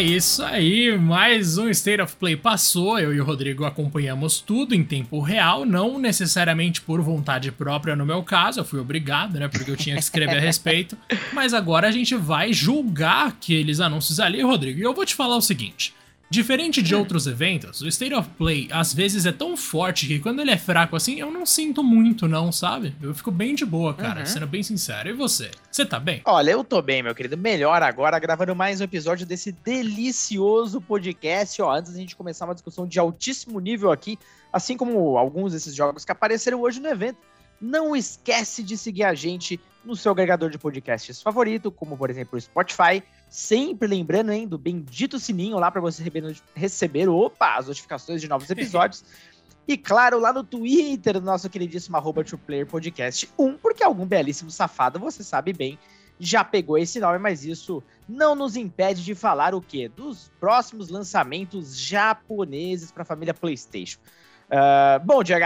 É isso aí, mais um State of Play passou. Eu e o Rodrigo acompanhamos tudo em tempo real, não necessariamente por vontade própria no meu caso, eu fui obrigado, né? Porque eu tinha que escrever a respeito. Mas agora a gente vai julgar aqueles anúncios ali, Rodrigo. E eu vou te falar o seguinte: Diferente de outros eventos, o State of Play às vezes é tão forte que quando ele é fraco assim, eu não sinto muito, não, sabe? Eu fico bem de boa, cara, uhum. sendo bem sincero. E você? Você tá bem? Olha, eu tô bem, meu querido. Melhor agora, gravando mais um episódio desse delicioso podcast. Ó, antes da gente começar uma discussão de altíssimo nível aqui, assim como alguns desses jogos que apareceram hoje no evento, não esquece de seguir a gente no seu agregador de podcasts favorito, como por exemplo o Spotify Sempre lembrando, hein, do bendito sininho lá para você receber, opa, as notificações de novos episódios. e claro, lá no Twitter, do nosso queridíssimo arroba Podcast 1, porque algum belíssimo safado, você sabe bem, já pegou esse nome, mas isso não nos impede de falar o quê? Dos próximos lançamentos japoneses para a família PlayStation. Uh, bom, Diego,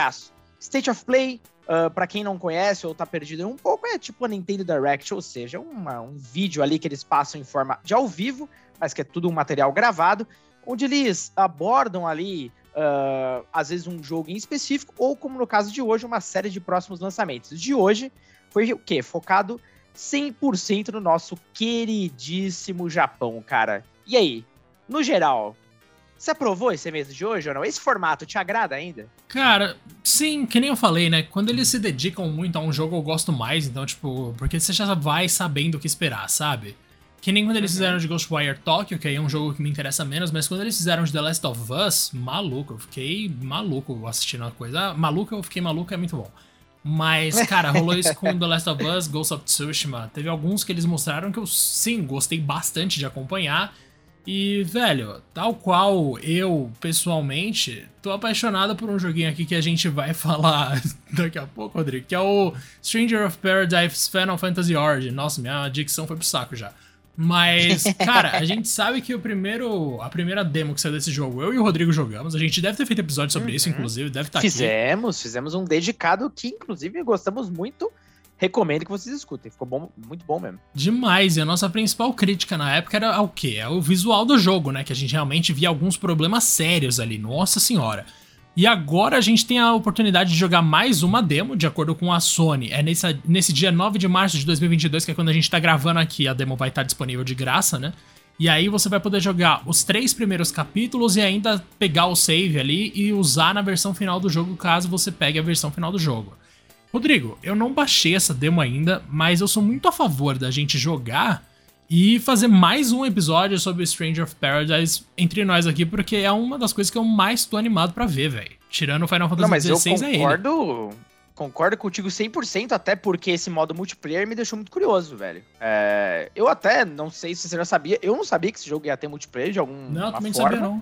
State of Play Uh, ah, para quem não conhece ou tá perdido um pouco, é tipo a Nintendo Direct, ou seja, uma, um vídeo ali que eles passam em forma de ao vivo, mas que é tudo um material gravado, onde eles abordam ali, uh, às vezes, um jogo em específico, ou como no caso de hoje, uma série de próximos lançamentos. De hoje foi o quê? Focado 100% no nosso queridíssimo Japão, cara. E aí, no geral, você aprovou esse mês de hoje ou não? Esse formato te agrada ainda? Cara, sim, que nem eu falei, né? Quando eles se dedicam muito a um jogo, eu gosto mais. Então, tipo, porque você já vai sabendo o que esperar, sabe? Que nem quando eles uhum. fizeram de Ghostwire Tokyo, que aí é um jogo que me interessa menos, mas quando eles fizeram de The Last of Us, maluco, eu fiquei maluco assistindo a coisa. Ah, maluco, eu fiquei maluco, é muito bom. Mas, cara, rolou isso com The Last of Us, Ghost of Tsushima. Teve alguns que eles mostraram que eu, sim, gostei bastante de acompanhar. E, velho, tal qual eu, pessoalmente, tô apaixonado por um joguinho aqui que a gente vai falar daqui a pouco, Rodrigo, que é o Stranger of Paradise Final Fantasy Origin. Nossa, minha dicção foi pro saco já. Mas, cara, a gente sabe que o primeiro, a primeira demo que saiu desse jogo, eu e o Rodrigo jogamos. A gente deve ter feito episódio sobre uhum. isso, inclusive, deve estar tá Fizemos, aqui. fizemos um dedicado que, inclusive, gostamos muito recomendo que vocês escutem. Ficou bom, muito bom mesmo. Demais. E a nossa principal crítica na época era o quê? É o visual do jogo, né? Que a gente realmente via alguns problemas sérios ali. Nossa senhora. E agora a gente tem a oportunidade de jogar mais uma demo, de acordo com a Sony. É nesse, dia 9 de março de 2022, que é quando a gente tá gravando aqui, a demo vai estar disponível de graça, né? E aí você vai poder jogar os três primeiros capítulos e ainda pegar o save ali e usar na versão final do jogo, caso você pegue a versão final do jogo. Rodrigo, eu não baixei essa demo ainda, mas eu sou muito a favor da gente jogar e fazer mais um episódio sobre Stranger of Paradise entre nós aqui, porque é uma das coisas que eu mais tô animado para ver, velho. Tirando o Final Fantasy XVI é ele. Concordo, concordo contigo 100%, até porque esse modo multiplayer me deixou muito curioso, velho. É, eu até não sei se você já sabia, eu não sabia que esse jogo ia ter multiplayer de algum Não, também não sabia não.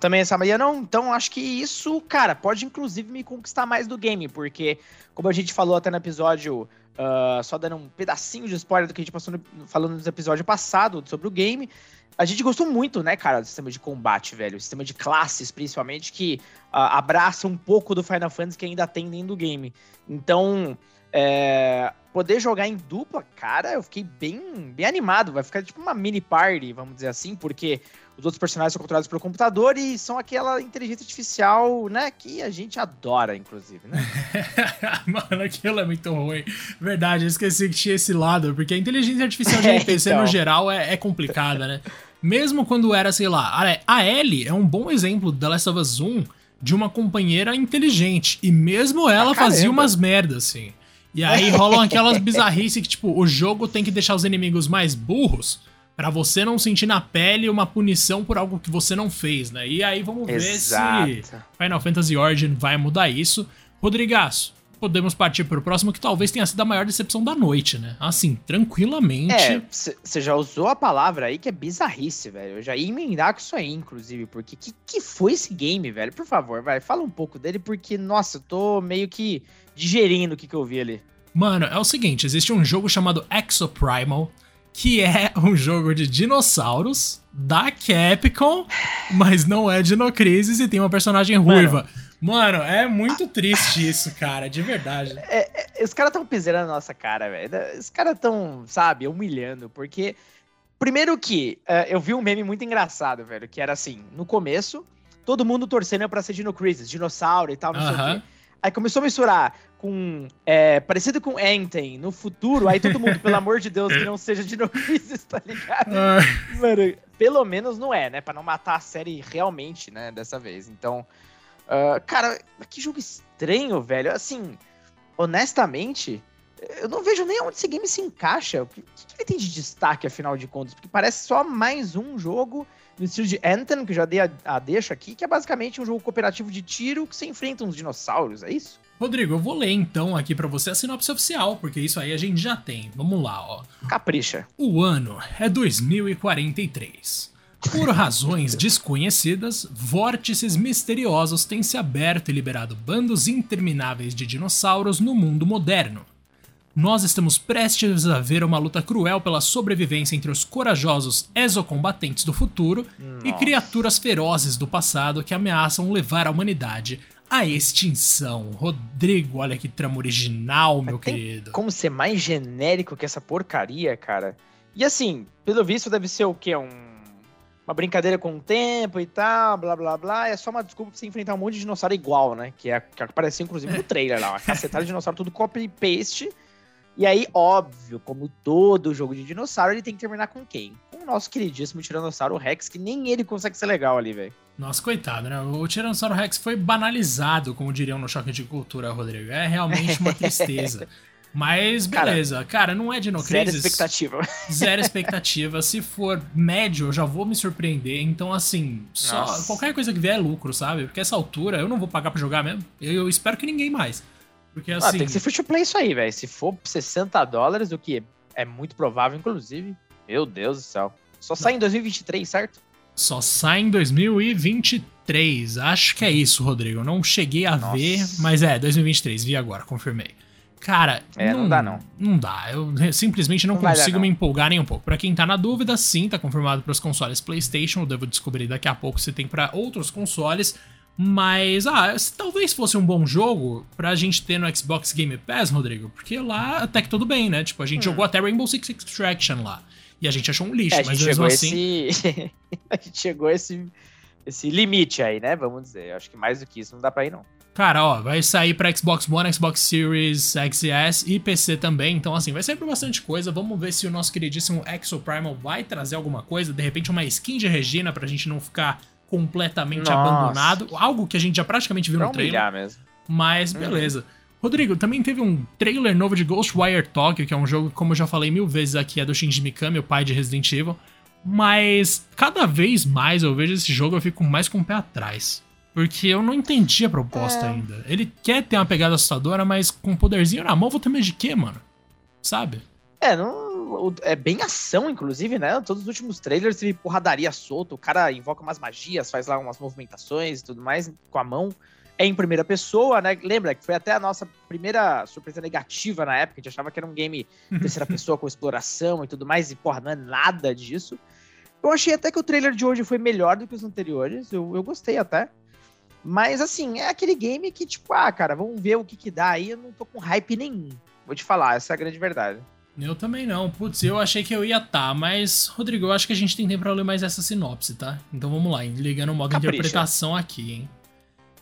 Também sabia não, então acho que isso, cara, pode inclusive me conquistar mais do game, porque como a gente falou até no episódio, uh, só dando um pedacinho de spoiler do que a gente passou no, falando no episódio passado sobre o game, a gente gostou muito, né, cara, do sistema de combate, velho. O sistema de classes, principalmente, que uh, abraça um pouco do Final Fantasy que ainda tem dentro do game. Então, é, poder jogar em dupla, cara, eu fiquei bem, bem animado. Vai ficar tipo uma mini party, vamos dizer assim, porque os outros personagens são controlados pelo computador e são aquela inteligência artificial, né? Que a gente adora, inclusive, né? Mano, aquilo é muito ruim. Verdade, eu esqueci que tinha esse lado, porque a inteligência artificial de NPC então. no geral é, é complicada, né? Mesmo quando era, sei lá, a Ellie é um bom exemplo da Last of Us 1 de uma companheira inteligente. E mesmo ela ah, fazia umas merdas, assim. E aí rolam aquelas bizarrices que, tipo, o jogo tem que deixar os inimigos mais burros para você não sentir na pele uma punição por algo que você não fez, né? E aí vamos Exato. ver se Final Fantasy Origin vai mudar isso. Rodrigaço, podemos partir pro próximo, que talvez tenha sido a maior decepção da noite, né? Assim, tranquilamente. É, você já usou a palavra aí que é bizarrice, velho. Eu já ia emendar com isso aí, inclusive, porque que, que foi esse game, velho? Por favor, vai, fala um pouco dele, porque, nossa, eu tô meio que digerindo o que, que eu vi ali. Mano, é o seguinte, existe um jogo chamado Exoprimal, que é um jogo de dinossauros da Capcom, mas não é Dino Crisis e tem uma personagem ruiva. Mano, é muito triste isso, cara, de verdade. É, é, os caras tão pisando na nossa cara, velho. Os caras tão, sabe, humilhando, porque. Primeiro que uh, eu vi um meme muito engraçado, velho, que era assim, no começo, todo mundo torcendo pra ser Dino Crisis, dinossauro e tal, não uh -huh. sei o quê. Aí começou a misturar com. É, parecido com Enten no futuro, aí todo mundo, pelo amor de Deus, que não seja Dino Crisis, tá ligado? Uh. Mano, pelo menos não é, né? Pra não matar a série realmente, né, dessa vez. Então. Uh, cara, que jogo estranho, velho. Assim, honestamente, eu não vejo nem onde esse game se encaixa. O que, que, ele tem de destaque, afinal de contas? Porque parece só mais um jogo no estilo de Anthem, que já dei a, a deixa aqui, que é basicamente um jogo cooperativo de tiro que você enfrenta uns dinossauros, é isso? Rodrigo, eu vou ler então aqui para você a sinopse oficial, porque isso aí a gente já tem. Vamos lá, ó. Capricha. O ano é 2043. Por razões desconhecidas, vórtices misteriosos têm se aberto e liberado bandos intermináveis de dinossauros no mundo moderno. Nós estamos prestes a ver uma luta cruel pela sobrevivência entre os corajosos exocombatentes do futuro Nossa. e criaturas ferozes do passado que ameaçam levar a humanidade à extinção. Rodrigo, olha que trama original, meu querido. Como ser mais genérico que essa porcaria, cara? E assim, pelo visto deve ser o quê? Um uma brincadeira com o tempo e tal, blá blá blá. É só uma desculpa pra você enfrentar um monte de dinossauro igual, né? Que, é, que apareceu inclusive no trailer lá. Uma cacetada de dinossauro, tudo copy-paste. E aí, óbvio, como todo jogo de dinossauro, ele tem que terminar com quem? Com o nosso queridíssimo Tiranossauro Rex, que nem ele consegue ser legal ali, velho. Nossa, coitado, né? O Tiranossauro Rex foi banalizado, como diriam no Choque de Cultura, Rodrigo. É realmente uma tristeza. Mas beleza, cara, cara não é Dino Zero expectativa. Zero expectativa. Se for médio, eu já vou me surpreender. Então, assim, só Nossa. qualquer coisa que vier é lucro, sabe? Porque essa altura eu não vou pagar pra jogar mesmo. Eu, eu espero que ninguém mais. Porque assim. Ah, tem que ser free to play isso aí, velho. Se for 60 dólares, o que é muito provável, inclusive. Meu Deus do céu. Só sai em 2023, certo? Só sai em 2023. Acho que é isso, Rodrigo. não cheguei a Nossa. ver, mas é, 2023. Vi agora, confirmei. Cara, é, não, não, dá não. Não dá. Eu simplesmente não, não consigo dar, me empolgar nem um pouco. Para quem tá na dúvida, sim, tá confirmado para os consoles PlayStation. Eu devo descobrir daqui a pouco se tem para outros consoles. Mas, ah, talvez fosse um bom jogo pra gente ter no Xbox Game Pass, Rodrigo. Porque lá até que tudo bem, né? Tipo, a gente hum. jogou até Rainbow Six Extraction lá. E a gente achou um lixo, é, mas mesmo assim. Esse... a gente chegou a esse, esse limite aí, né? Vamos dizer. Acho que mais do que isso não dá pra ir, não. Cara, ó, vai sair pra Xbox One, Xbox Series XS e PC também. Então, assim, vai sair pra bastante coisa. Vamos ver se o nosso queridíssimo Exo Primal vai trazer alguma coisa. De repente, uma skin de Regina pra gente não ficar completamente Nossa. abandonado. Algo que a gente já praticamente viu pra no trailer. Mesmo. Mas, uhum. beleza. Uhum. Rodrigo, também teve um trailer novo de Ghostwire Tokyo, que é um jogo como eu já falei mil vezes aqui, é do Shinji Mikami, o pai de Resident Evil. Mas cada vez mais eu vejo esse jogo, eu fico mais com o pé atrás. Porque eu não entendi a proposta é. ainda. Ele quer ter uma pegada assustadora, mas com um poderzinho na mão, vou ter medo de quê, mano? Sabe? É, não, é bem ação, inclusive, né? Todos os últimos trailers teve porradaria solta, o cara invoca umas magias, faz lá umas movimentações e tudo mais com a mão. É em primeira pessoa, né? Lembra que foi até a nossa primeira surpresa negativa na época, a gente achava que era um game terceira pessoa com exploração e tudo mais, e porra, não é nada disso. Eu achei até que o trailer de hoje foi melhor do que os anteriores, eu, eu gostei até. Mas, assim, é aquele game que, tipo, ah, cara, vamos ver o que que dá aí. Eu não tô com hype nenhum. Vou te falar, essa é a grande verdade. Eu também não. Putz, eu achei que eu ia tá, mas, Rodrigo, eu acho que a gente tem tempo pra ler mais essa sinopse, tá? Então vamos lá, ligando o modo Capricha. interpretação aqui, hein?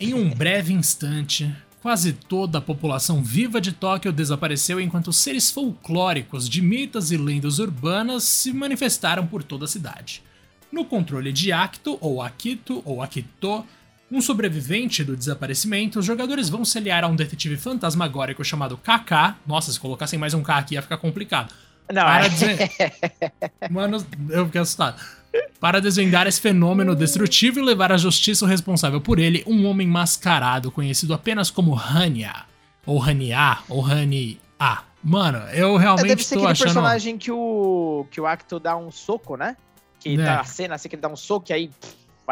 Em um breve instante, quase toda a população viva de Tóquio desapareceu enquanto seres folclóricos de mitas e lendas urbanas se manifestaram por toda a cidade. No controle de Akito, ou Akito, ou Akito, um sobrevivente do desaparecimento, os jogadores vão se aliar a um detetive fantasmagórico chamado KK. Nossa, se colocassem mais um K aqui ia ficar complicado. Não, para é. Mano, eu fiquei assustado. Para desvendar esse fenômeno destrutivo e levar à justiça o responsável por ele, um homem mascarado conhecido apenas como Hania. Ou Hania, ou Hani A. Mano, eu realmente Deve ser tô aquele achando... personagem que o, que o Acto dá um soco, né? Que é. tá a cena assim que ele dá um soco e aí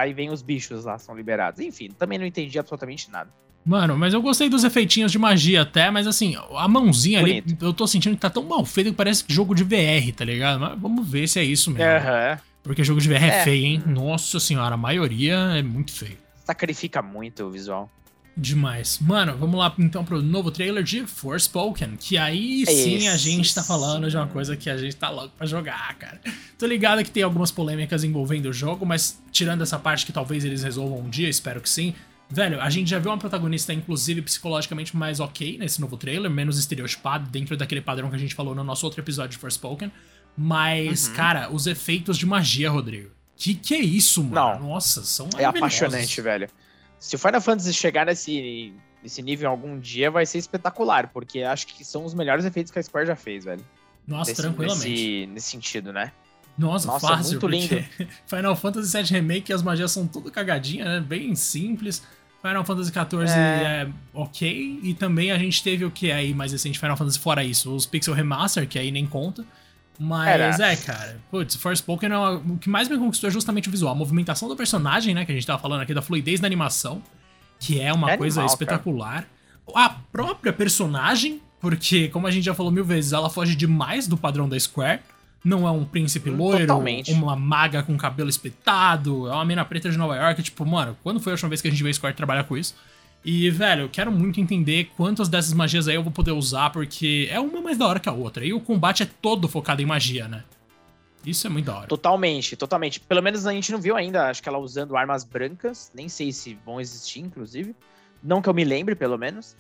aí vem os bichos lá, são liberados. Enfim, também não entendi absolutamente nada. Mano, mas eu gostei dos efeitinhos de magia até, mas assim, a mãozinha Bonito. ali, eu tô sentindo que tá tão mal feito que parece jogo de VR, tá ligado? Mas vamos ver se é isso mesmo. Uhum. Porque jogo de VR é. é feio, hein? Nossa senhora, a maioria é muito feio. Sacrifica muito o visual. Demais. Mano, vamos lá então pro novo trailer de Forspoken, que aí sim Esse a gente tá falando de uma coisa que a gente tá louco pra jogar, cara. Tô ligado que tem algumas polêmicas envolvendo o jogo, mas tirando essa parte que talvez eles resolvam um dia, espero que sim. Velho, a gente já viu uma protagonista, inclusive, psicologicamente mais ok nesse novo trailer, menos estereotipado, dentro daquele padrão que a gente falou no nosso outro episódio de Forspoken. Mas, uhum. cara, os efeitos de magia, Rodrigo. Que que é isso, mano? Não. Nossa, são É apaixonante, velho. Se o Final Fantasy chegar nesse, nesse nível algum dia, vai ser espetacular, porque acho que são os melhores efeitos que a Square já fez, velho. Nossa, nesse, tranquilamente. Nesse, nesse sentido, né? Nossa, Nossa fácil, muito lindo. Final Fantasy VII Remake, as magias são tudo cagadinha, né? Bem simples. Final Fantasy XIV é... é... ok. E também a gente teve o que aí mais recente Final Fantasy fora isso? Os Pixel Remaster, que aí nem conta. Mas Era. é, cara. Putz, Forspoken é uma, o que mais me conquistou é justamente o visual. A movimentação do personagem, né? Que a gente tava falando aqui, da fluidez da animação. Que é uma é coisa animal, espetacular. Cara. A própria personagem, porque, como a gente já falou mil vezes, ela foge demais do padrão da Square. Não é um príncipe loiro, Totalmente. uma maga com cabelo espetado, é uma mina preta de Nova York. Tipo, mano, quando foi a última vez que a gente viu a Square trabalhar com isso? E, velho, eu quero muito entender quantas dessas magias aí eu vou poder usar, porque é uma mais da hora que a outra. E o combate é todo focado em magia, né? Isso é muito da hora. Totalmente, totalmente. Pelo menos a gente não viu ainda, acho que ela usando armas brancas. Nem sei se vão existir, inclusive. Não que eu me lembre, pelo menos.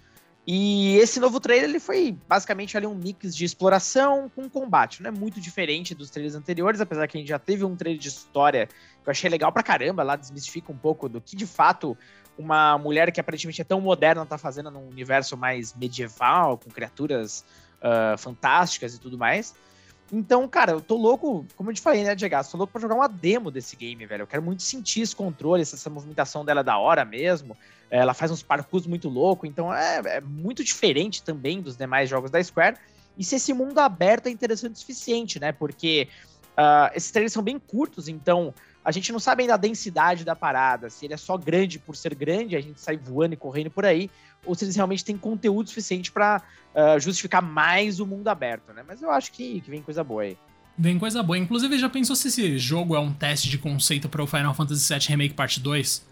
E esse novo trailer ele foi basicamente ali um mix de exploração com combate. Não é muito diferente dos trailers anteriores, apesar que a gente já teve um trailer de história que eu achei legal pra caramba. Lá desmistifica um pouco do que de fato uma mulher que aparentemente é tão moderna tá fazendo num universo mais medieval, com criaturas uh, fantásticas e tudo mais. Então, cara, eu tô louco, como eu te falei, né, Diego? Tô louco pra jogar uma demo desse game, velho. Eu quero muito sentir esse controle, essa, essa movimentação dela é da hora mesmo. Ela faz uns parkours muito louco, então é, é, muito diferente também dos demais jogos da Square. E se esse mundo aberto é interessante o suficiente, né? Porque uh, esses trailers são bem curtos, então a gente não sabe ainda a densidade da parada, se ele é só grande por ser grande, a gente sai voando e correndo por aí, ou se eles realmente têm conteúdo suficiente para uh, justificar mais o mundo aberto, né? Mas eu acho que, que vem coisa boa aí. Vem coisa boa. Inclusive, já pensou se esse jogo é um teste de conceito para o Final Fantasy VII Remake Parte 2?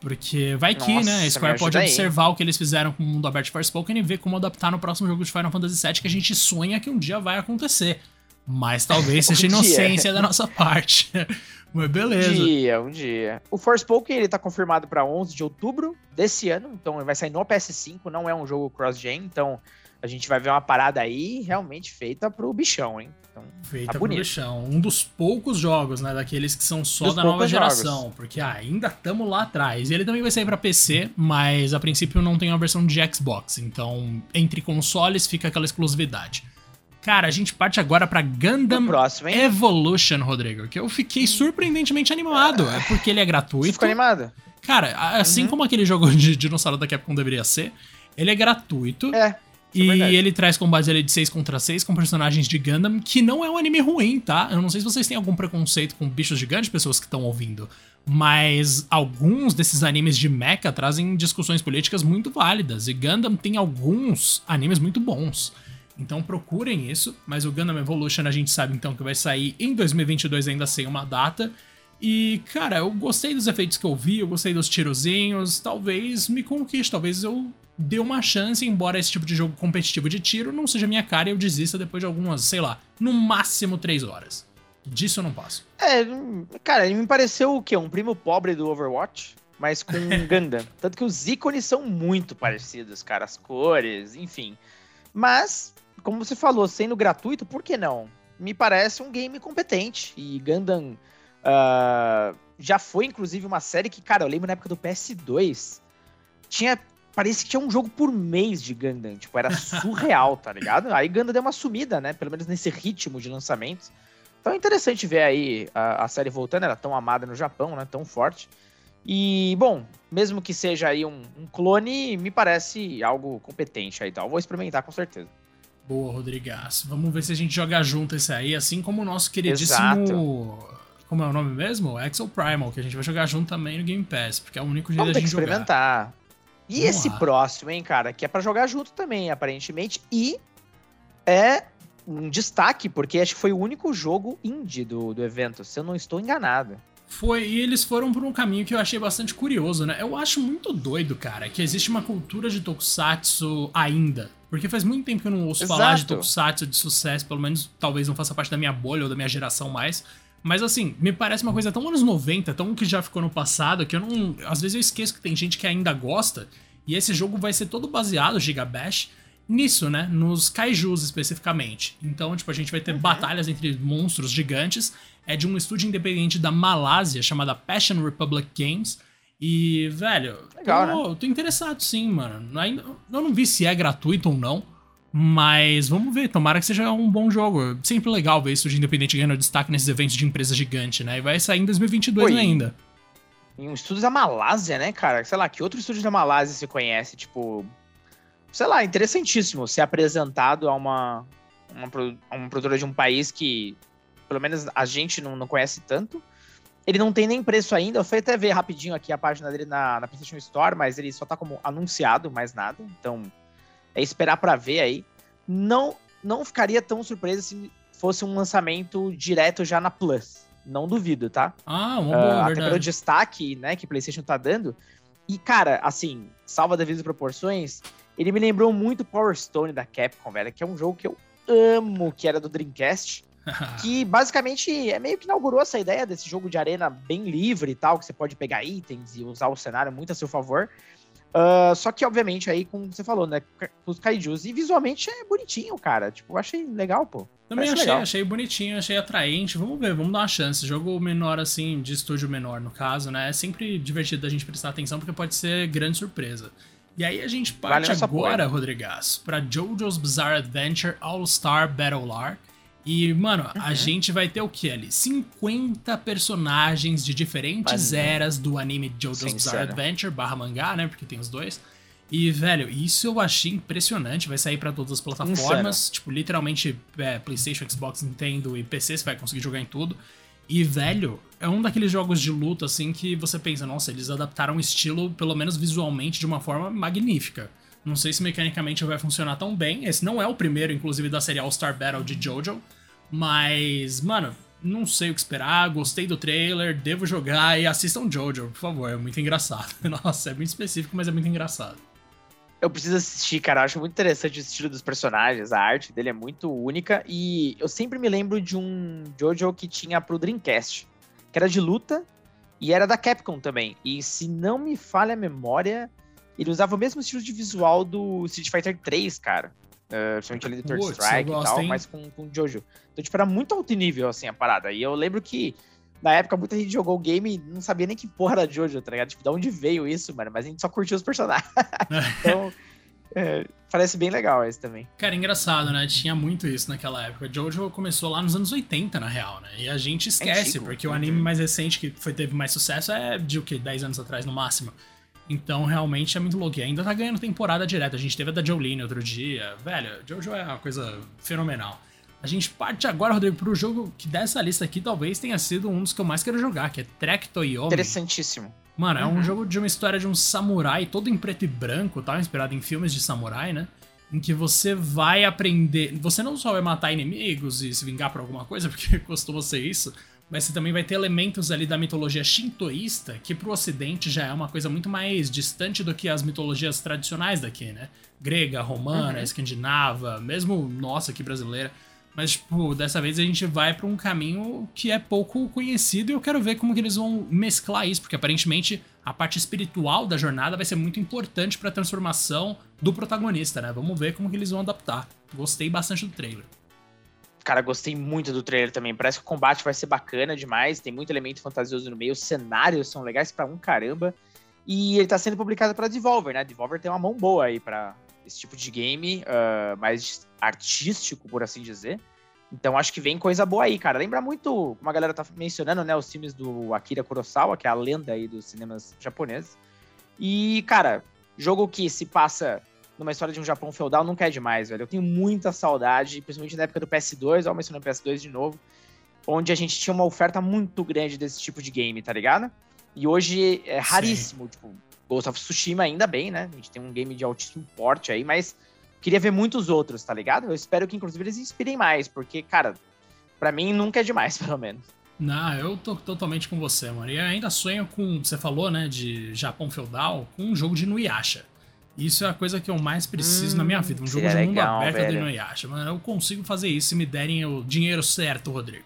Porque vai que, Nossa, né? A Square pode observar aí. o que eles fizeram com o mundo aberto de Forspoken e ver como adaptar no próximo jogo de Final Fantasy VII que a gente sonha que um dia vai acontecer. Mas talvez seja inocência da nossa parte. Mas beleza. Um dia, um dia. O Forspoken, ele tá confirmado para 11 de outubro desse ano, então ele vai sair no PS5, não é um jogo cross-gen, então a gente vai ver uma parada aí realmente feita pro bichão, hein? Então, feita tá pro bichão. Um dos poucos jogos, né, daqueles que são só dos da nova geração, jogos. porque ah, ainda estamos lá atrás. Ele também vai sair para PC, mas a princípio não tem a versão de Xbox, então entre consoles fica aquela exclusividade. Cara, a gente parte agora pra Gundam próximo, Evolution, Rodrigo, que eu fiquei surpreendentemente animado. É porque ele é gratuito. Você ficou animado? Cara, assim uhum. como aquele jogo de dinossauro da Capcom deveria ser, ele é gratuito. É. é e é ele traz combates ali de 6 contra 6 com personagens de Gundam, que não é um anime ruim, tá? Eu não sei se vocês têm algum preconceito com bichos gigantes, pessoas que estão ouvindo. Mas alguns desses animes de mecha trazem discussões políticas muito válidas. E Gundam tem alguns animes muito bons. Então procurem isso, mas o Gundam Evolution a gente sabe então que vai sair em 2022 ainda sem uma data. E, cara, eu gostei dos efeitos que eu vi, eu gostei dos tirozinhos, talvez me conquiste, talvez eu dê uma chance, embora esse tipo de jogo competitivo de tiro não seja minha cara e eu desista depois de algumas, sei lá, no máximo 3 horas. Disso eu não passo. É, cara, ele me pareceu o quê? Um primo pobre do Overwatch? Mas com Gundam. Tanto que os ícones são muito parecidos, cara. As cores, enfim. Mas como você falou, sendo gratuito, por que não? Me parece um game competente. E Gundam uh, já foi, inclusive, uma série que, cara, eu lembro na época do PS2, tinha. Parece que tinha um jogo por mês de Gundam. Tipo, era surreal, tá ligado? Aí Gundam deu uma sumida, né? Pelo menos nesse ritmo de lançamentos. Então é interessante ver aí a, a série voltando. Era tão amada no Japão, né? Tão forte. E, bom, mesmo que seja aí um, um clone, me parece algo competente aí, tal. Tá? vou experimentar com certeza. Boa, Rodrigues. Vamos ver se a gente joga junto esse aí, assim como o nosso queridíssimo. Exato. Como é o nome mesmo? Exo Primal, que a gente vai jogar junto também no Game Pass, porque é o único jeito Vamos da gente experimentar. Jogar. E Vamos esse lá. próximo, hein, cara, que é para jogar junto também, aparentemente, e é um destaque, porque acho que foi o único jogo indie do, do evento, se eu não estou enganado. Foi, e eles foram por um caminho que eu achei bastante curioso, né? Eu acho muito doido, cara, que existe uma cultura de tokusatsu ainda. Porque faz muito tempo que eu não ouço Exato. falar de tokusatsu de sucesso, pelo menos talvez não faça parte da minha bolha ou da minha geração mais. Mas assim, me parece uma coisa tão anos 90, tão que já ficou no passado, que eu não. Às vezes eu esqueço que tem gente que ainda gosta. E esse jogo vai ser todo baseado, Giga Bash, nisso, né? Nos kaijus especificamente. Então, tipo, a gente vai ter uhum. batalhas entre monstros gigantes. É de um estúdio independente da Malásia chamada Passion Republic Games. E, velho, Legal, tô, né? tô interessado sim, mano. Ainda, eu não vi se é gratuito ou não. Mas vamos ver, tomara que seja um bom jogo. Sempre legal ver isso de independente ganhando destaque nesses eventos de empresa gigante, né? E vai sair em 2022 Oi. ainda. Em um da Malásia, né, cara? Sei lá, que outro estúdio da Malásia você conhece? Tipo, sei lá, interessantíssimo ser apresentado a uma, uma, uma produtora de um país que, pelo menos, a gente não, não conhece tanto. Ele não tem nem preço ainda. Eu fui até ver rapidinho aqui a página dele na, na PlayStation Store, mas ele só tá como anunciado, mais nada. Então, é esperar para ver aí. Não, não ficaria tão surpreso se fosse um lançamento direto já na Plus. Não duvido, tá? Ah, uma boa, uh, Até pelo destaque, né, que PlayStation tá dando. E, cara, assim, salva devidas proporções, ele me lembrou muito Power Stone da Capcom, velho, que é um jogo que eu amo, que era do Dreamcast. que basicamente é meio que inaugurou essa ideia desse jogo de arena bem livre e tal, que você pode pegar itens e usar o cenário muito a seu favor. Uh, só que, obviamente, aí, como você falou, né? Os kaijus. E visualmente é bonitinho, cara. Tipo, eu achei legal, pô. Também achei, legal. achei bonitinho, achei atraente. Vamos ver, vamos dar uma chance. Jogo menor, assim, de estúdio menor, no caso, né? É sempre divertido a gente prestar atenção, porque pode ser grande surpresa. E aí a gente parte agora, Rodrigas, pra JoJo's Bizarre Adventure All-Star Battle Arc. E, mano, uhum. a gente vai ter o que ali? 50 personagens de diferentes eras do anime JoJo's Bizarre Adventure barra mangá, né? Porque tem os dois. E, velho, isso eu achei impressionante. Vai sair para todas as plataformas. Insano. Tipo, literalmente, é, PlayStation, Xbox, Nintendo e PC, você vai conseguir jogar em tudo. E, velho, é um daqueles jogos de luta, assim, que você pensa, nossa, eles adaptaram o estilo, pelo menos visualmente, de uma forma magnífica. Não sei se mecanicamente vai funcionar tão bem. Esse não é o primeiro, inclusive, da série All Star Battle de JoJo. Mas, mano, não sei o que esperar, gostei do trailer, devo jogar e assistam Jojo, por favor, é muito engraçado. Nossa, é muito específico, mas é muito engraçado. Eu preciso assistir, cara, eu acho muito interessante o estilo dos personagens, a arte dele é muito única e eu sempre me lembro de um Jojo que tinha pro Dreamcast, que era de luta e era da Capcom também. E se não me falha a memória, ele usava o mesmo estilo de visual do Street Fighter 3, cara. Uh, principalmente ali do Third Strike e tal, hein? mas com, com Jojo. Então, tipo, era muito alto nível, assim, a parada. E eu lembro que, na época, muita gente jogou o game e não sabia nem que porra era Jojo, tá ligado? Tipo, de onde veio isso, mano? Mas a gente só curtiu os personagens. então, é, parece bem legal esse também. Cara, engraçado, né? Tinha muito isso naquela época. Jojo começou lá nos anos 80, na real, né? E a gente esquece, é porque o anime mais recente que foi, teve mais sucesso é de o quê? 10 anos atrás, no máximo. Então, realmente é muito louco. E ainda tá ganhando temporada direta. A gente teve a da Jolene outro dia. Velho, Jojo é uma coisa fenomenal. A gente parte agora, Rodrigo, pro jogo que dessa lista aqui talvez tenha sido um dos que eu mais quero jogar, que é Trek Toyomi. Interessantíssimo. Mano, é um uhum. jogo de uma história de um samurai todo em preto e branco, tá? Inspirado em filmes de samurai, né? Em que você vai aprender. Você não só vai matar inimigos e se vingar por alguma coisa, porque costuma ser isso, mas você também vai ter elementos ali da mitologia shintoísta, que pro ocidente já é uma coisa muito mais distante do que as mitologias tradicionais daqui, né? Grega, romana, uhum. escandinava, mesmo nossa aqui brasileira. Mas, tipo, dessa vez a gente vai para um caminho que é pouco conhecido e eu quero ver como que eles vão mesclar isso, porque aparentemente a parte espiritual da jornada vai ser muito importante para a transformação do protagonista, né? Vamos ver como que eles vão adaptar. Gostei bastante do trailer. Cara, gostei muito do trailer também. Parece que o combate vai ser bacana demais. Tem muito elemento fantasioso no meio. Os cenários são legais para um caramba. E ele tá sendo publicado pra Devolver, né? Devolver tem uma mão boa aí para esse tipo de game, uh, mais artístico, por assim dizer. Então acho que vem coisa boa aí, cara. Lembra muito, como a galera tá mencionando, né? Os filmes do Akira Kurosawa, que é a lenda aí dos cinemas japoneses. E, cara, jogo que se passa numa história de um Japão feudal nunca é demais, velho. Eu tenho muita saudade, principalmente na época do PS2, ó, mencionando PS2 de novo, onde a gente tinha uma oferta muito grande desse tipo de game, tá ligado? E hoje é raríssimo, Sim. tipo, Ghost of Tsushima ainda bem, né? A gente tem um game de altíssimo porte aí, mas queria ver muitos outros, tá ligado? Eu espero que inclusive eles inspirem mais, porque, cara, para mim nunca é demais, pelo menos. Não, eu tô totalmente com você, mano. E ainda sonho com, você falou, né, de Japão feudal, com um jogo de Inuyasha. Isso é a coisa que eu mais preciso hum, na minha vida. Um jogo de mundo legal, aberto velho. do Inuyasha. Mano, eu consigo fazer isso se me derem o dinheiro certo, Rodrigo.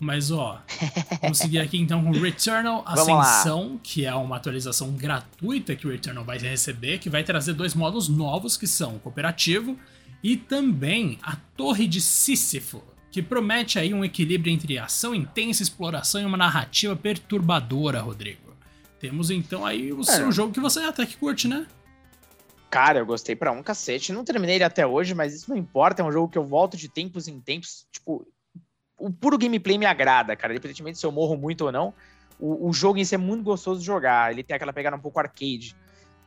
Mas, ó, vamos seguir aqui então com Returnal Ascensão, que é uma atualização gratuita que o Returnal vai receber, que vai trazer dois modos novos, que são o cooperativo e também a Torre de Sísifo, que promete aí um equilíbrio entre ação intensa, exploração e uma narrativa perturbadora, Rodrigo. Temos então aí o é. seu jogo que você até que curte, né? Cara, eu gostei pra um cacete. Não terminei ele até hoje, mas isso não importa. É um jogo que eu volto de tempos em tempos. Tipo, o puro gameplay me agrada, cara. Independentemente se eu morro muito ou não. O, o jogo em si é muito gostoso de jogar. Ele tem aquela pegada um pouco arcade.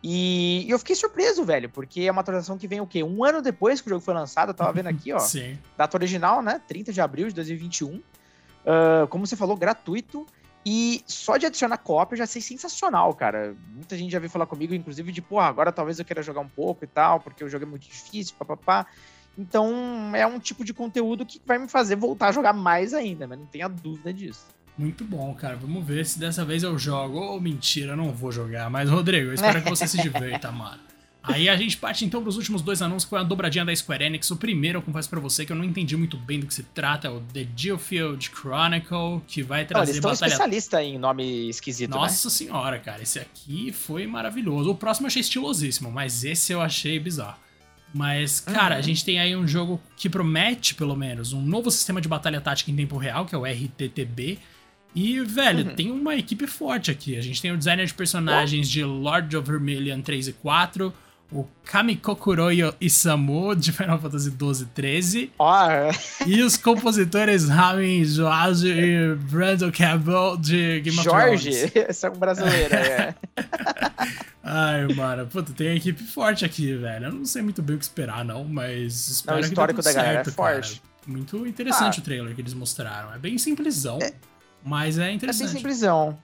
E, e, eu fiquei surpreso, velho, porque é uma atualização que vem o quê? Um ano depois que o jogo foi lançado, eu tava vendo aqui, ó. Sim. Data original, né? 30 de abril de 2021. Uh, como você falou, gratuito. E só de adicionar co-op eu já sei sensacional, cara. Muita gente já veio falar comigo, inclusive, de, pô, agora talvez eu queira jogar um pouco e tal, porque o jogo é muito difícil, papapá. Então é um tipo de conteúdo que vai me fazer voltar a jogar mais ainda, mas não tenha dúvida disso. Muito bom, cara. Vamos ver se dessa vez eu jogo. Ou oh, mentira, não vou jogar. Mas, Rodrigo, eu espero que você se divirta, mano. Aí a gente parte então para os últimos dois anúncios, que foi a dobradinha da Square Enix. O primeiro, eu confesso para você que eu não entendi muito bem do que se trata, é o The Geofield Chronicle, que vai trazer eles batalha... especialista em nome esquisito, né? Nossa né? senhora, cara, esse aqui foi maravilhoso. O próximo eu achei estilosíssimo, mas esse eu achei bizarro. Mas, cara, uhum. a gente tem aí um jogo que promete, pelo menos, um novo sistema de batalha tática em tempo real, que é o RTTB. E, velho, uhum. tem uma equipe forte aqui. A gente tem o designer de personagens oh. de Lord of Vermilion 3 e 4, o Kamikokuro Isamu, de Final Fantasy XII 13. Oh. E os compositores Ramin Jorge e Brandon Campbell, de Game of Thrones. Jorge? Esse é um brasileiro, é. Ai, mano, puta, tem uma equipe forte aqui, velho. Eu não sei muito bem o que esperar, não, mas espero não, o histórico que da galera é forte. Cara. Muito interessante ah. o trailer que eles mostraram. É bem simplesão, é, mas é interessante. É bem simplesão.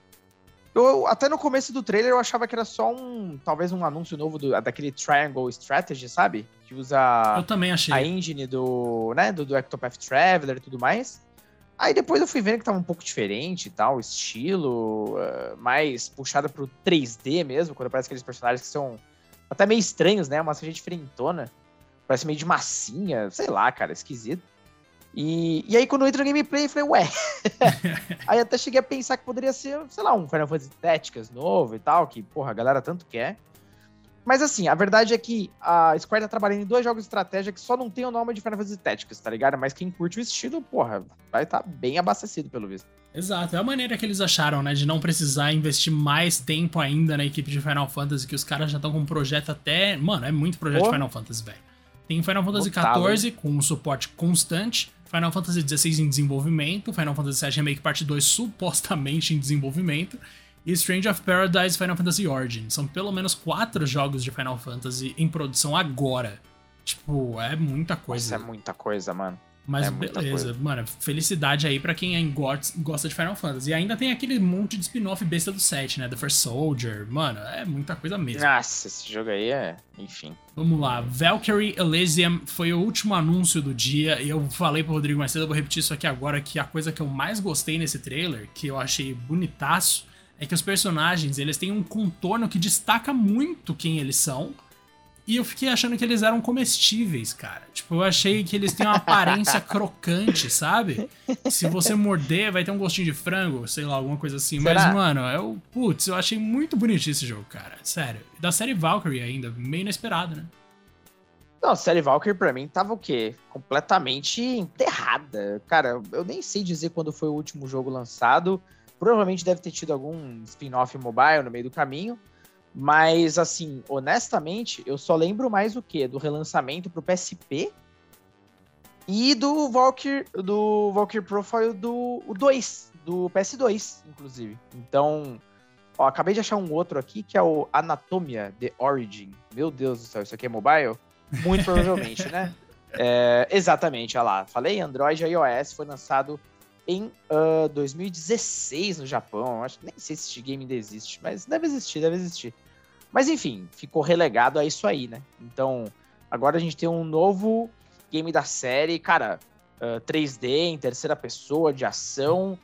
Eu, até no começo do trailer eu achava que era só um. Talvez um anúncio novo do, daquele Triangle Strategy, sabe? Que usa. Eu também achei. A engine do. né? Do, do Octopath Traveler e tudo mais. Aí depois eu fui vendo que tava um pouco diferente e tal, estilo, uh, mais puxado pro 3D mesmo, quando aparece aqueles personagens que são até meio estranhos, né? Uma gente diferentona. Parece meio de massinha, sei lá, cara, esquisito. E, e aí, quando eu entro no gameplay, eu falei, ué. aí até cheguei a pensar que poderia ser, sei lá, um Final Fantasy Tactics novo e tal, que, porra, a galera tanto quer. Mas assim, a verdade é que a Square tá trabalhando em dois jogos de estratégia que só não tem o nome de Final Fantasy Tactics, tá ligado? Mas quem curte o estilo, porra, vai estar tá bem abastecido pelo visto. Exato, é a maneira que eles acharam, né? De não precisar investir mais tempo ainda na equipe de Final Fantasy, que os caras já estão com um projeto até. Mano, é muito projeto de Final Fantasy, velho. Tem Final Fantasy XIV com um suporte constante. Final Fantasy XVI em desenvolvimento, Final Fantasy VII Remake Parte 2 supostamente em desenvolvimento, e Strange of Paradise Final Fantasy Origin. São pelo menos quatro jogos de Final Fantasy em produção agora. Tipo, é muita coisa. Isso é muita coisa, mano. Mas é beleza, mano, felicidade aí para quem gosta de Final Fantasy. E ainda tem aquele monte de spin-off besta do set, né? The First Soldier. Mano, é muita coisa mesmo. Nossa, esse jogo aí é. Enfim. Vamos lá. Valkyrie Elysium foi o último anúncio do dia. E eu falei pro Rodrigo mais cedo, eu vou repetir isso aqui agora, que a coisa que eu mais gostei nesse trailer, que eu achei bonitaço, é que os personagens, eles têm um contorno que destaca muito quem eles são e eu fiquei achando que eles eram comestíveis, cara. Tipo, eu achei que eles têm uma aparência crocante, sabe? Se você morder, vai ter um gostinho de frango, sei lá, alguma coisa assim. Será? Mas, mano, eu, putz, eu achei muito bonitinho esse jogo, cara. Sério. Da série Valkyrie ainda, meio inesperado, né? Não, a série Valkyrie pra mim tava o quê? Completamente enterrada. Cara, eu nem sei dizer quando foi o último jogo lançado. Provavelmente deve ter tido algum spin-off mobile no meio do caminho. Mas, assim, honestamente, eu só lembro mais o quê? Do relançamento pro PSP e do Valkyrie, do Valkyrie Profile do 2, do PS2, inclusive. Então, ó, acabei de achar um outro aqui que é o Anatomia The Origin. Meu Deus do céu, isso aqui é mobile? Muito provavelmente, né? É, exatamente, olha lá. Falei, Android e iOS foi lançado em uh, 2016 no Japão. Acho que nem sei se esse game ainda existe, mas deve existir, deve existir. Mas enfim, ficou relegado a isso aí, né? Então, agora a gente tem um novo game da série, cara, uh, 3D em terceira pessoa, de ação.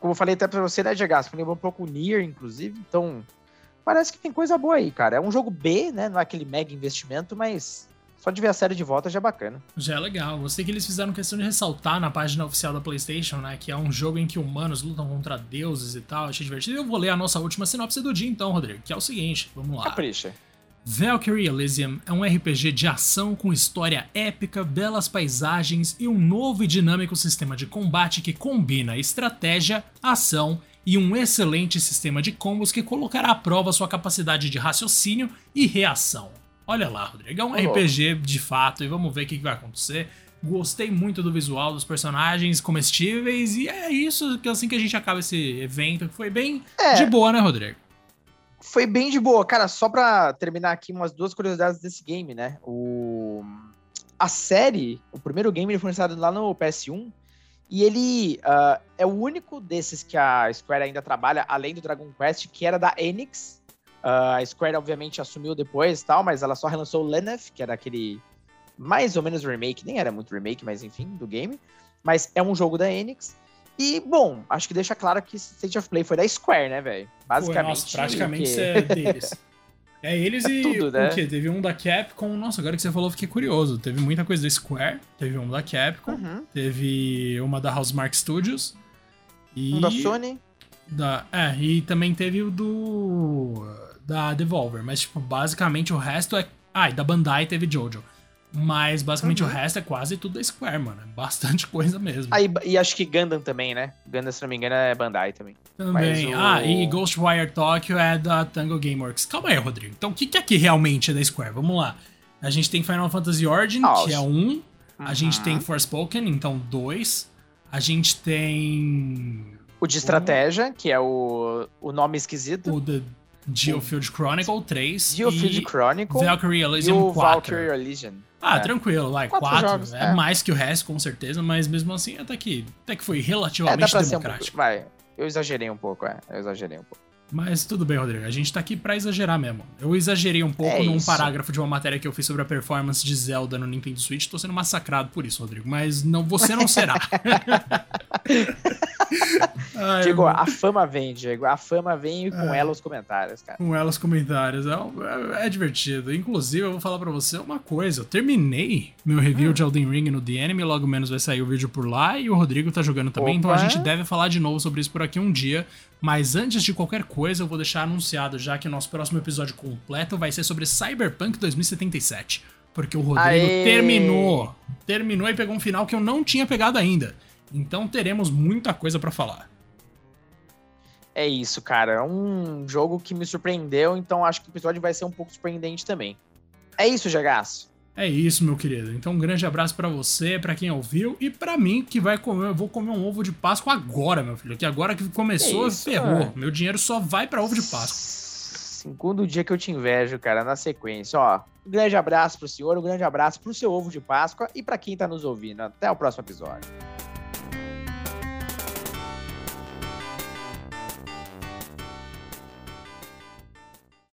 como eu falei até pra você, né, Diego? Me lembrou um pouco o Nier, inclusive. Então, parece que tem coisa boa aí, cara. É um jogo B, né? Não é aquele mega investimento, mas só de ver a série de volta já é bacana. Já é legal. Gostei que eles fizeram questão de ressaltar na página oficial da PlayStation, né? Que é um jogo em que humanos lutam contra deuses e tal. Achei divertido. Eu vou ler a nossa última sinopse do dia, então, Rodrigo, que é o seguinte: vamos lá. Capricha. Valkyrie Elysium é um RPG de ação com história épica, belas paisagens e um novo e dinâmico sistema de combate que combina estratégia, ação e um excelente sistema de combos que colocará à prova sua capacidade de raciocínio e reação. Olha lá, Rodrigo, é um Olô. RPG de fato e vamos ver o que que vai acontecer. Gostei muito do visual dos personagens comestíveis e é isso que assim que a gente acaba esse evento, que foi bem É. de boa, né, Rodrigo? Foi bem de boa. Cara, só pra terminar aqui umas duas curiosidades desse game, né? O... A série, o primeiro game, ele foi lançado lá no PS1. E ele ah, é o único desses que a Square ainda trabalha, além do Dragon Quest, que era da Enix. Ah, a Square, obviamente, assumiu depois e tal, mas ela só relançou o Leneth, que era aquele mais ou menos remake, nem era muito remake, mas enfim, do game. Mas é um jogo da Enix. E, bom, acho que deixa claro que State of Play foi da Square, né, velho? Basicamente. Nossa, praticamente é deles. É eles É e tudo, né? o quê? Teve um da Capcom. Nossa, agora que você falou, fiquei curioso. Teve muita coisa da Square, teve um da Capcom, Uhum. teve uma da Housemark Studios. E Um da Sony. da- é, e também teve o do. Da Devolver. Mas, tipo, basicamente o resto é. Ah, e da Bandai teve Jojo. Mas basicamente Uhum. o resto é quase tudo da Square, mano. É bastante coisa mesmo. Aí, e acho que Gundam também, né? Gundam, se não me engano, é Bandai também. Também. O- Ah, e Ghostwire Tokyo é da Tango Gameworks. Calma aí, Rodrigo. Então, o que, que aqui realmente é da Square? Vamos lá. A gente tem Final Fantasy Origin, Ah, que é um. A gente Uhum. tem Forspoken, então dois. A gente tem O de estratégia, que é o, o nome esquisito. o The Geofield Chronicle 3. Geofield e Chronicle Valkyrie e Elysium o 4. Valkyrie Elysium. Ah, É. tranquilo, vai. Quatro Quatro. jogos, é, é. mais que o resto, com certeza, mas mesmo assim, até que, até que foi É, dá relativamente pra ser um pouco. democrático. Vai, eu exagerei um pouco, é. Eu exagerei um pouco. Mas tudo bem, Rodrigo. A gente tá aqui pra exagerar mesmo. Eu exagerei um pouco É num isso. parágrafo de uma matéria que eu fiz sobre a performance de Zelda no Nintendo Switch. Tô sendo massacrado por isso, Rodrigo. Mas não, você não será. Ai, Diego, eu- a fama vem, Diego. A fama vem e com É. ela os comentários, cara. com ela os comentários. É, é- é divertido. Inclusive, eu vou falar pra você uma coisa. Eu terminei meu Hum. review de Elden Ring no The Enemy, logo menos vai sair o vídeo por lá, e o Rodrigo tá jogando também, então a Opa. gente deve falar de novo sobre isso por aqui um dia. Mas antes de qualquer coisa, eu vou deixar anunciado já que o nosso próximo episódio completo vai ser sobre Cyberpunk 2077. Porque o Rodrigo Aê! terminou. Terminou e pegou um final que eu não tinha pegado ainda. Então teremos muita coisa pra falar. É isso, cara. É um jogo que me surpreendeu, então acho que o episódio vai ser um pouco surpreendente também. É isso, Jagaço. É isso, meu querido. Então, um grande abraço pra você, pra quem ouviu e pra mim que vai comer. Eu vou comer um ovo de Páscoa agora, meu filho. Que agora que começou, isso, ferrou. Meu dinheiro só vai pra ovo de Páscoa. Segundo dia que eu te invejo, cara, na sequência. Ó, um grande abraço pro senhor, um grande abraço pro seu ovo de Páscoa e pra quem tá nos ouvindo. Até o próximo episódio.